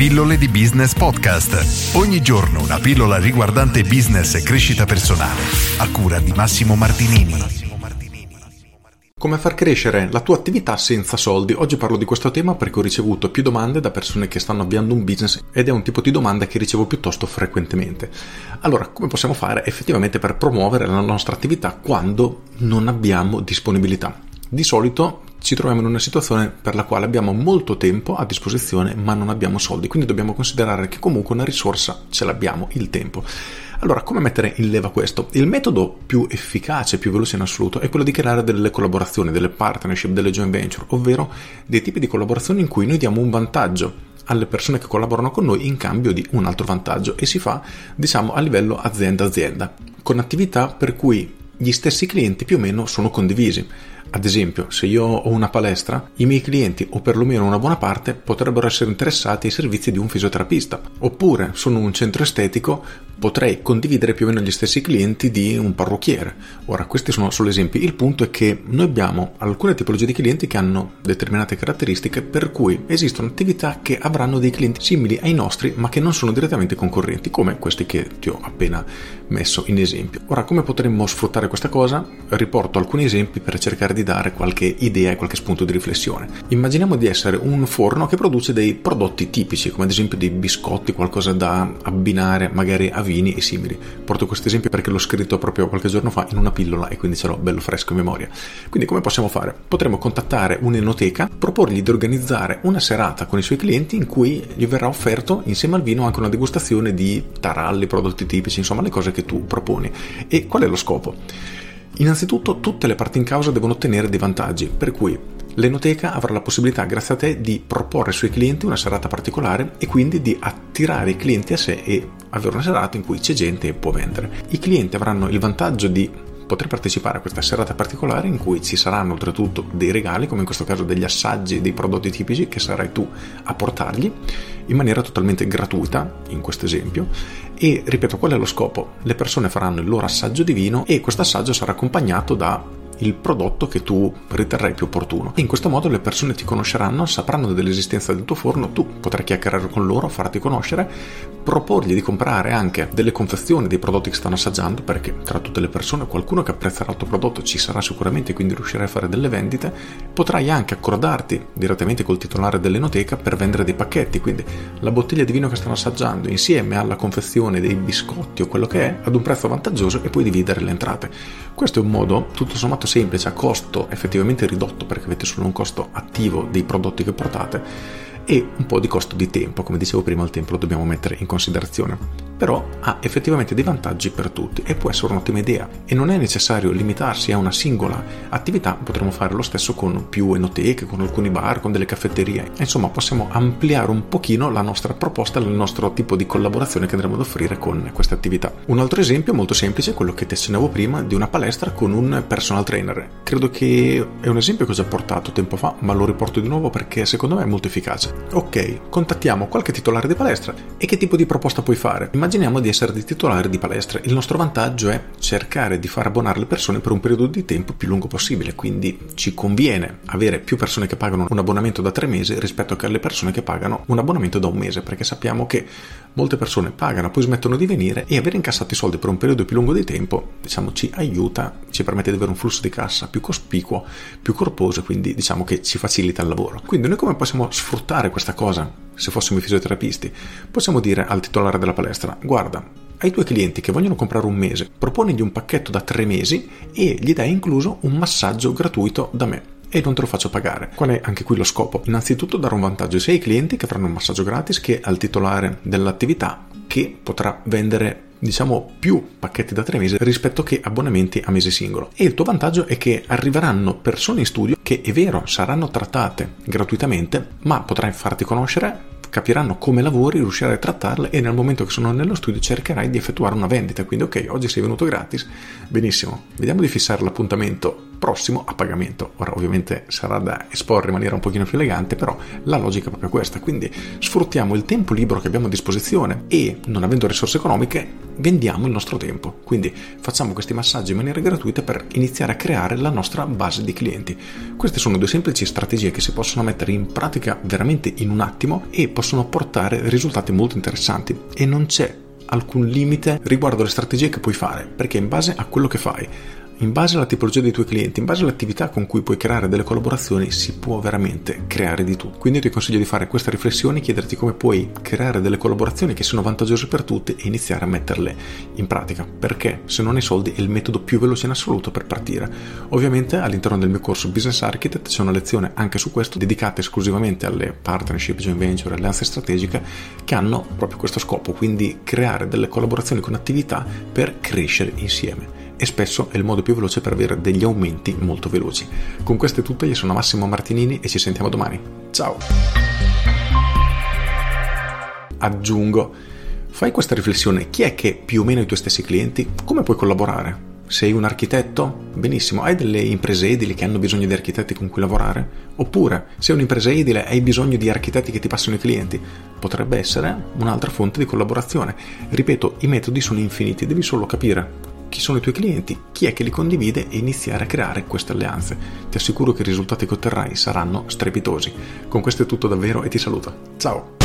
Pillole di Business Podcast. Ogni giorno una pillola riguardante business e crescita personale. A cura di Massimo Martinini. Come far crescere la tua attività senza soldi? Oggi parlo di questo tema perché ho ricevuto più domande da persone che stanno avviando un business ed è un tipo di domanda che ricevo piuttosto frequentemente. Allora, come possiamo fare effettivamente per promuovere la nostra attività quando non abbiamo disponibilità? Di solito ci troviamo in una situazione per la quale abbiamo molto tempo a disposizione ma non abbiamo soldi, quindi dobbiamo considerare che comunque una risorsa ce l'abbiamo, il tempo. Allora, come mettere in leva questo? Il metodo più efficace, più veloce in assoluto, è quello di creare delle collaborazioni, delle partnership, delle joint venture, ovvero dei tipi di collaborazioni in cui noi diamo un vantaggio alle persone che collaborano con noi in cambio di un altro vantaggio e si fa, diciamo, a livello azienda-azienda, con attività per cui gli stessi clienti più o meno sono condivisi. Ad esempio, se io ho una palestra, i miei clienti, o perlomeno una buona parte, potrebbero essere interessati ai servizi di un fisioterapista. Oppure sono un centro estetico, potrei condividere più o meno gli stessi clienti di un parrucchiere. Ora, questi sono solo esempi. Il punto è che noi abbiamo alcune tipologie di clienti che hanno determinate caratteristiche per cui esistono attività che avranno dei clienti simili ai nostri ma che non sono direttamente concorrenti, come questi che ti ho appena messo in esempio. Ora, come potremmo sfruttare questa cosa? Riporto alcuni esempi per cercare di dare qualche idea e qualche spunto di riflessione. Immaginiamo di essere un forno che produce dei prodotti tipici, come ad esempio dei biscotti, qualcosa da abbinare magari a vini e simili. Porto questo esempio perché l'ho scritto proprio qualche giorno fa in una pillola e quindi ce l'ho bello fresco in memoria. Quindi come possiamo fare? Potremmo contattare un'enoteca, proporgli di organizzare una serata con i suoi clienti in cui gli verrà offerto insieme al vino anche una degustazione di taralli, prodotti tipici, insomma le cose che tu proponi. E qual è lo scopo? Innanzitutto tutte le parti in causa devono ottenere dei vantaggi, per cui L'enoteca avrà la possibilità, grazie a te, di proporre ai suoi clienti una serata particolare e quindi di attirare i clienti a sé e avere una serata in cui c'è gente e può vendere. I clienti avranno il vantaggio di poter partecipare a questa serata particolare in cui ci saranno oltretutto dei regali, come in questo caso degli assaggi dei prodotti tipici che sarai tu a portargli in maniera totalmente gratuita, in questo esempio. E ripeto, qual è lo scopo? Le persone faranno il loro assaggio di vino e questo assaggio sarà accompagnato da il prodotto che tu riterrai più opportuno. In questo modo le persone ti conosceranno, sapranno dell'esistenza del tuo forno, tu potrai chiacchierare con loro, farti conoscere, proporgli di comprare anche delle confezioni dei prodotti che stanno assaggiando, perché tra tutte le persone qualcuno che apprezzerà il tuo prodotto ci sarà sicuramente, quindi riuscirai a fare delle vendite. Potrai anche accordarti direttamente col titolare dell'enoteca per vendere dei pacchetti, quindi la bottiglia di vino che stanno assaggiando insieme alla confezione dei biscotti o quello che è ad un prezzo vantaggioso e puoi dividere le entrate. Questo è un modo tutto sommato semplice, a costo effettivamente ridotto perché avete solo un costo attivo dei prodotti che portate e un po' di costo di tempo, come dicevo prima il tempo lo dobbiamo mettere in considerazione però ha effettivamente dei vantaggi per tutti e può essere un'ottima idea e non è necessario limitarsi a una singola attività, potremmo fare lo stesso con più enoteche, con alcuni bar, con delle caffetterie, insomma possiamo ampliare un pochino la nostra proposta, il nostro tipo di collaborazione che andremo ad offrire con queste attività. Un altro esempio molto semplice è quello che ti accennavo prima di una palestra con un personal trainer. Credo che è un esempio che ho già portato tempo fa, ma lo riporto di nuovo perché secondo me è molto efficace. Ok, contattiamo qualche titolare di palestra e che tipo di proposta puoi fare? Immaginiamo di essere dei titolari di palestre. Il nostro vantaggio è cercare di far abbonare le persone per un periodo di tempo più lungo possibile, quindi ci conviene avere più persone che pagano un abbonamento da tre mesi rispetto che alle persone che pagano un abbonamento da un mese, perché sappiamo che molte persone pagano, poi smettono di venire e avere incassato i soldi per un periodo più lungo di tempo, diciamo, ci aiuta, ci permette di avere un flusso di cassa più cospicuo, più corposo, quindi diciamo che ci facilita il lavoro. Quindi noi come possiamo sfruttare questa cosa? se fossimo fisioterapisti, possiamo dire al titolare della palestra, guarda, ai tuoi clienti che vogliono comprare un mese, proponigli un pacchetto da tre mesi e gli dai incluso un massaggio gratuito da me e non te lo faccio pagare. Qual è anche qui lo scopo? Innanzitutto dare un vantaggio sia ai clienti che avranno un massaggio gratis che al titolare dell'attività che potrà vendere diciamo più pacchetti da tre mesi rispetto che abbonamenti a mese singolo. E il tuo vantaggio è che arriveranno persone in studio che è vero saranno trattate gratuitamente, ma potrai farti conoscere capiranno come lavori, riuscirai a trattarle e nel momento che sono nello studio cercherai di effettuare una vendita. Quindi ok, oggi sei venuto gratis, benissimo, vediamo di fissare l'appuntamento prossimo a pagamento. Ora ovviamente sarà da esporre in maniera un pochino più elegante, però la logica è proprio questa, quindi sfruttiamo il tempo libero che abbiamo a disposizione e non avendo risorse economiche vendiamo il nostro tempo. Quindi facciamo questi massaggi in maniera gratuita per iniziare a creare la nostra base di clienti. Queste sono due semplici strategie che si possono mettere in pratica veramente in un attimo e possono portare risultati molto interessanti e non c'è alcun limite riguardo alle strategie che puoi fare, perché in base a quello che fai in base alla tipologia dei tuoi clienti, in base all'attività con cui puoi creare delle collaborazioni, si può veramente creare di tutto. Quindi ti consiglio di fare questa riflessione, chiederti come puoi creare delle collaborazioni che siano vantaggiose per tutti e iniziare a metterle in pratica, perché se non hai soldi è il metodo più veloce in assoluto per partire. Ovviamente all'interno del mio corso Business Architect c'è una lezione anche su questo dedicata esclusivamente alle partnership, joint venture, alleanze strategiche che hanno proprio questo scopo, quindi creare delle collaborazioni con attività per crescere insieme e spesso è il modo più veloce per avere degli aumenti molto veloci. Con questo è tutto, io sono Massimo Martinini e ci sentiamo domani. Ciao! Aggiungo, fai questa riflessione, chi è che più o meno i tuoi stessi clienti? Come puoi collaborare? Sei un architetto? Benissimo, hai delle imprese edili che hanno bisogno di architetti con cui lavorare? Oppure, sei un'impresa edile hai bisogno di architetti che ti passano i clienti? Potrebbe essere un'altra fonte di collaborazione. Ripeto, i metodi sono infiniti, devi solo capire chi sono i tuoi clienti, chi è che li condivide e iniziare a creare queste alleanze. Ti assicuro che i risultati che otterrai saranno strepitosi. Con questo è tutto davvero e ti saluto. Ciao!